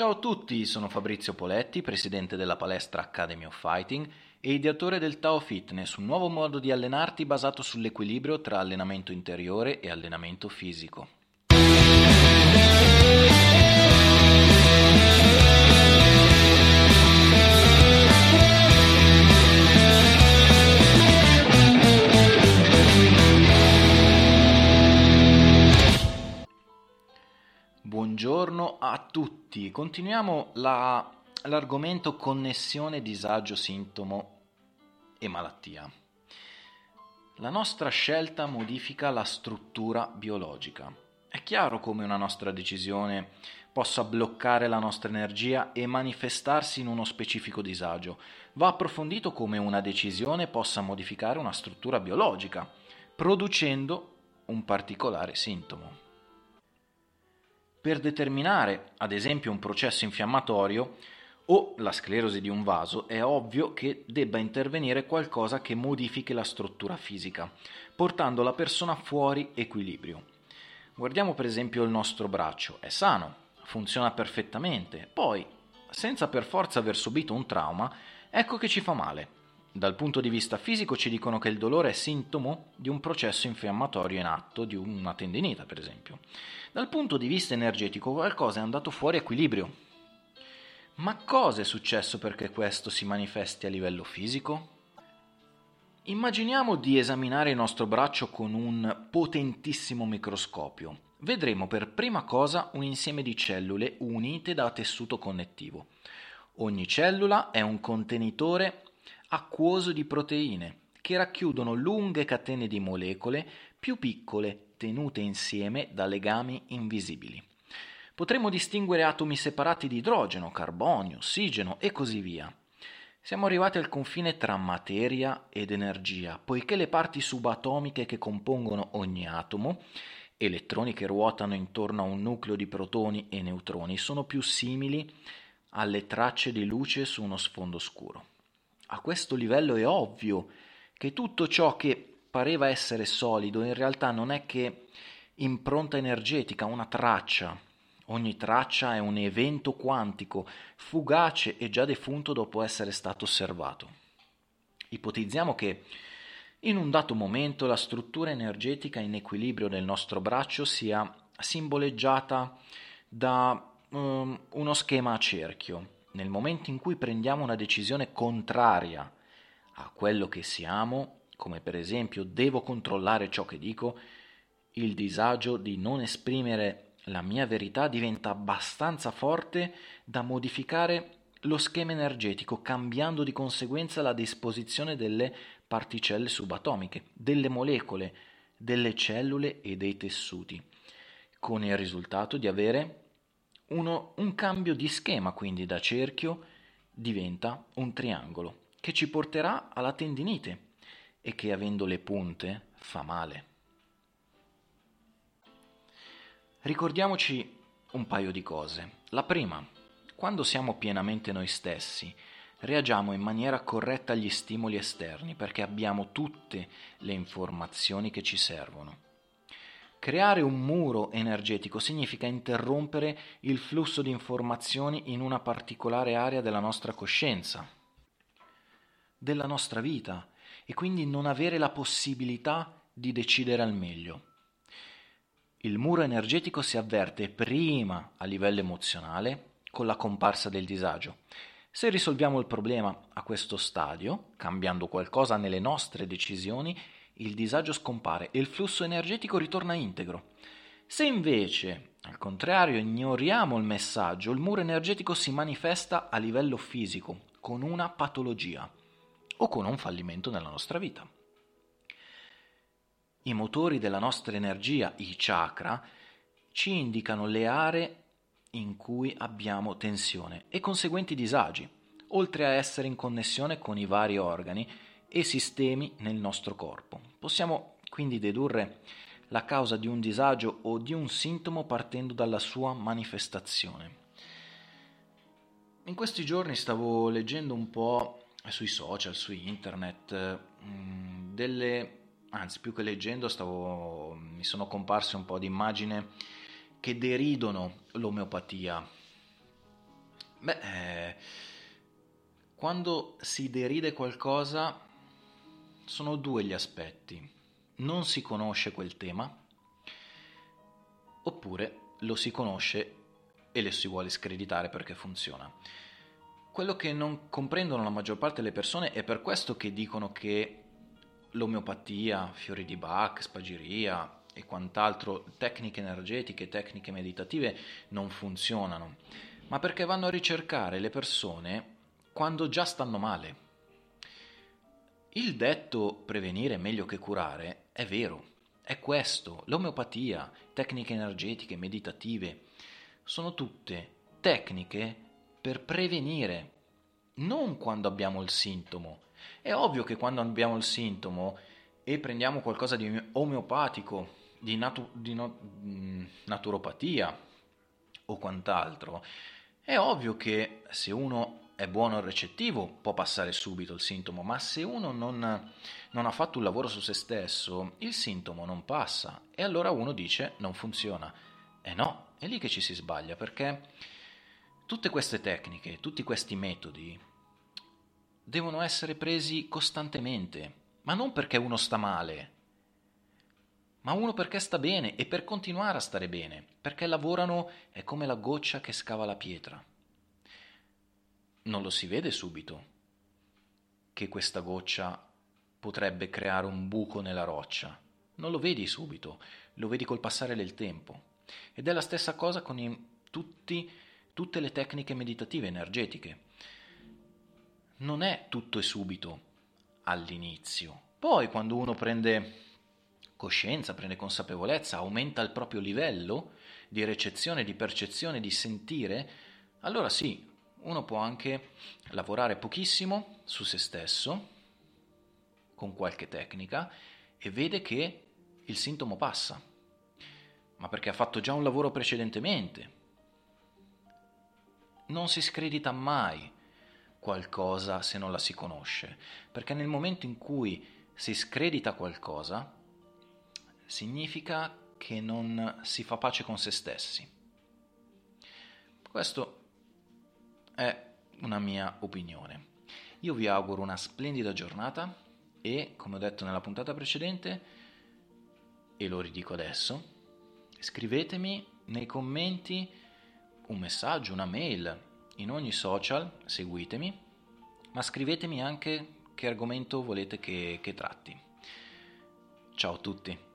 Ciao a tutti, sono Fabrizio Poletti, presidente della palestra Academy of Fighting e ideatore del Tao Fitness, un nuovo modo di allenarti basato sull'equilibrio tra allenamento interiore e allenamento fisico. A tutti, continuiamo la, l'argomento connessione, disagio, sintomo e malattia. La nostra scelta modifica la struttura biologica. È chiaro come una nostra decisione possa bloccare la nostra energia e manifestarsi in uno specifico disagio. Va approfondito come una decisione possa modificare una struttura biologica, producendo un particolare sintomo. Per determinare, ad esempio, un processo infiammatorio o la sclerosi di un vaso, è ovvio che debba intervenire qualcosa che modifichi la struttura fisica, portando la persona fuori equilibrio. Guardiamo per esempio il nostro braccio, è sano, funziona perfettamente, poi, senza per forza aver subito un trauma, ecco che ci fa male. Dal punto di vista fisico ci dicono che il dolore è sintomo di un processo infiammatorio in atto, di una tendinita per esempio. Dal punto di vista energetico qualcosa è andato fuori equilibrio. Ma cosa è successo perché questo si manifesti a livello fisico? Immaginiamo di esaminare il nostro braccio con un potentissimo microscopio. Vedremo per prima cosa un insieme di cellule unite da tessuto connettivo. Ogni cellula è un contenitore acquoso di proteine che racchiudono lunghe catene di molecole più piccole tenute insieme da legami invisibili. Potremmo distinguere atomi separati di idrogeno, carbonio, ossigeno e così via. Siamo arrivati al confine tra materia ed energia, poiché le parti subatomiche che compongono ogni atomo, elettroni che ruotano intorno a un nucleo di protoni e neutroni, sono più simili alle tracce di luce su uno sfondo scuro. A questo livello è ovvio che tutto ciò che pareva essere solido in realtà non è che impronta energetica, una traccia. Ogni traccia è un evento quantico, fugace e già defunto dopo essere stato osservato. Ipotizziamo che in un dato momento la struttura energetica in equilibrio del nostro braccio sia simboleggiata da um, uno schema a cerchio nel momento in cui prendiamo una decisione contraria a quello che siamo, come per esempio devo controllare ciò che dico, il disagio di non esprimere la mia verità diventa abbastanza forte da modificare lo schema energetico, cambiando di conseguenza la disposizione delle particelle subatomiche, delle molecole, delle cellule e dei tessuti, con il risultato di avere uno, un cambio di schema, quindi da cerchio diventa un triangolo, che ci porterà alla tendinite e che avendo le punte fa male. Ricordiamoci un paio di cose. La prima, quando siamo pienamente noi stessi, reagiamo in maniera corretta agli stimoli esterni perché abbiamo tutte le informazioni che ci servono. Creare un muro energetico significa interrompere il flusso di informazioni in una particolare area della nostra coscienza, della nostra vita e quindi non avere la possibilità di decidere al meglio. Il muro energetico si avverte prima a livello emozionale con la comparsa del disagio. Se risolviamo il problema a questo stadio, cambiando qualcosa nelle nostre decisioni, il disagio scompare e il flusso energetico ritorna integro. Se invece, al contrario, ignoriamo il messaggio, il muro energetico si manifesta a livello fisico, con una patologia o con un fallimento nella nostra vita. I motori della nostra energia, i chakra, ci indicano le aree in cui abbiamo tensione e conseguenti disagi, oltre a essere in connessione con i vari organi e sistemi nel nostro corpo. Possiamo quindi dedurre la causa di un disagio o di un sintomo partendo dalla sua manifestazione. In questi giorni stavo leggendo un po' sui social, su internet, mm, delle, anzi più che leggendo stavo, mi sono comparse un po' di immagini che deridono l'omeopatia. Beh, eh, quando si deride qualcosa sono due gli aspetti. Non si conosce quel tema oppure lo si conosce e lo si vuole screditare perché funziona. Quello che non comprendono la maggior parte delle persone è per questo che dicono che l'omeopatia, fiori di Bach, spagiria e quant'altro, tecniche energetiche, tecniche meditative non funzionano ma perché vanno a ricercare le persone quando già stanno male. Il detto prevenire è meglio che curare è vero, è questo. L'omeopatia, tecniche energetiche, meditative, sono tutte tecniche per prevenire, non quando abbiamo il sintomo. È ovvio che quando abbiamo il sintomo e prendiamo qualcosa di omeopatico, di, natu- di no- mm, naturopatia o quant'altro, è ovvio che se uno è buono al recettivo può passare subito il sintomo, ma se uno non, non ha fatto un lavoro su se stesso, il sintomo non passa e allora uno dice non funziona. E no, è lì che ci si sbaglia perché tutte queste tecniche, tutti questi metodi devono essere presi costantemente, ma non perché uno sta male, ma uno perché sta bene e per continuare a stare bene, perché lavorano è come la goccia che scava la pietra. Non lo si vede subito che questa goccia potrebbe creare un buco nella roccia. Non lo vedi subito, lo vedi col passare del tempo. Ed è la stessa cosa con i, tutti, tutte le tecniche meditative energetiche. Non è tutto e subito all'inizio. Poi quando uno prende coscienza, prende consapevolezza, aumenta il proprio livello di recezione, di percezione, di sentire, allora sì, uno può anche lavorare pochissimo su se stesso, con qualche tecnica, e vede che il sintomo passa, ma perché ha fatto già un lavoro precedentemente. Non si scredita mai qualcosa se non la si conosce, perché nel momento in cui si scredita qualcosa, significa che non si fa pace con se stessi. Questo è una mia opinione. Io vi auguro una splendida giornata e, come ho detto nella puntata precedente, e lo ridico adesso, scrivetemi nei commenti un messaggio, una mail, in ogni social, seguitemi, ma scrivetemi anche che argomento volete che, che tratti. Ciao a tutti.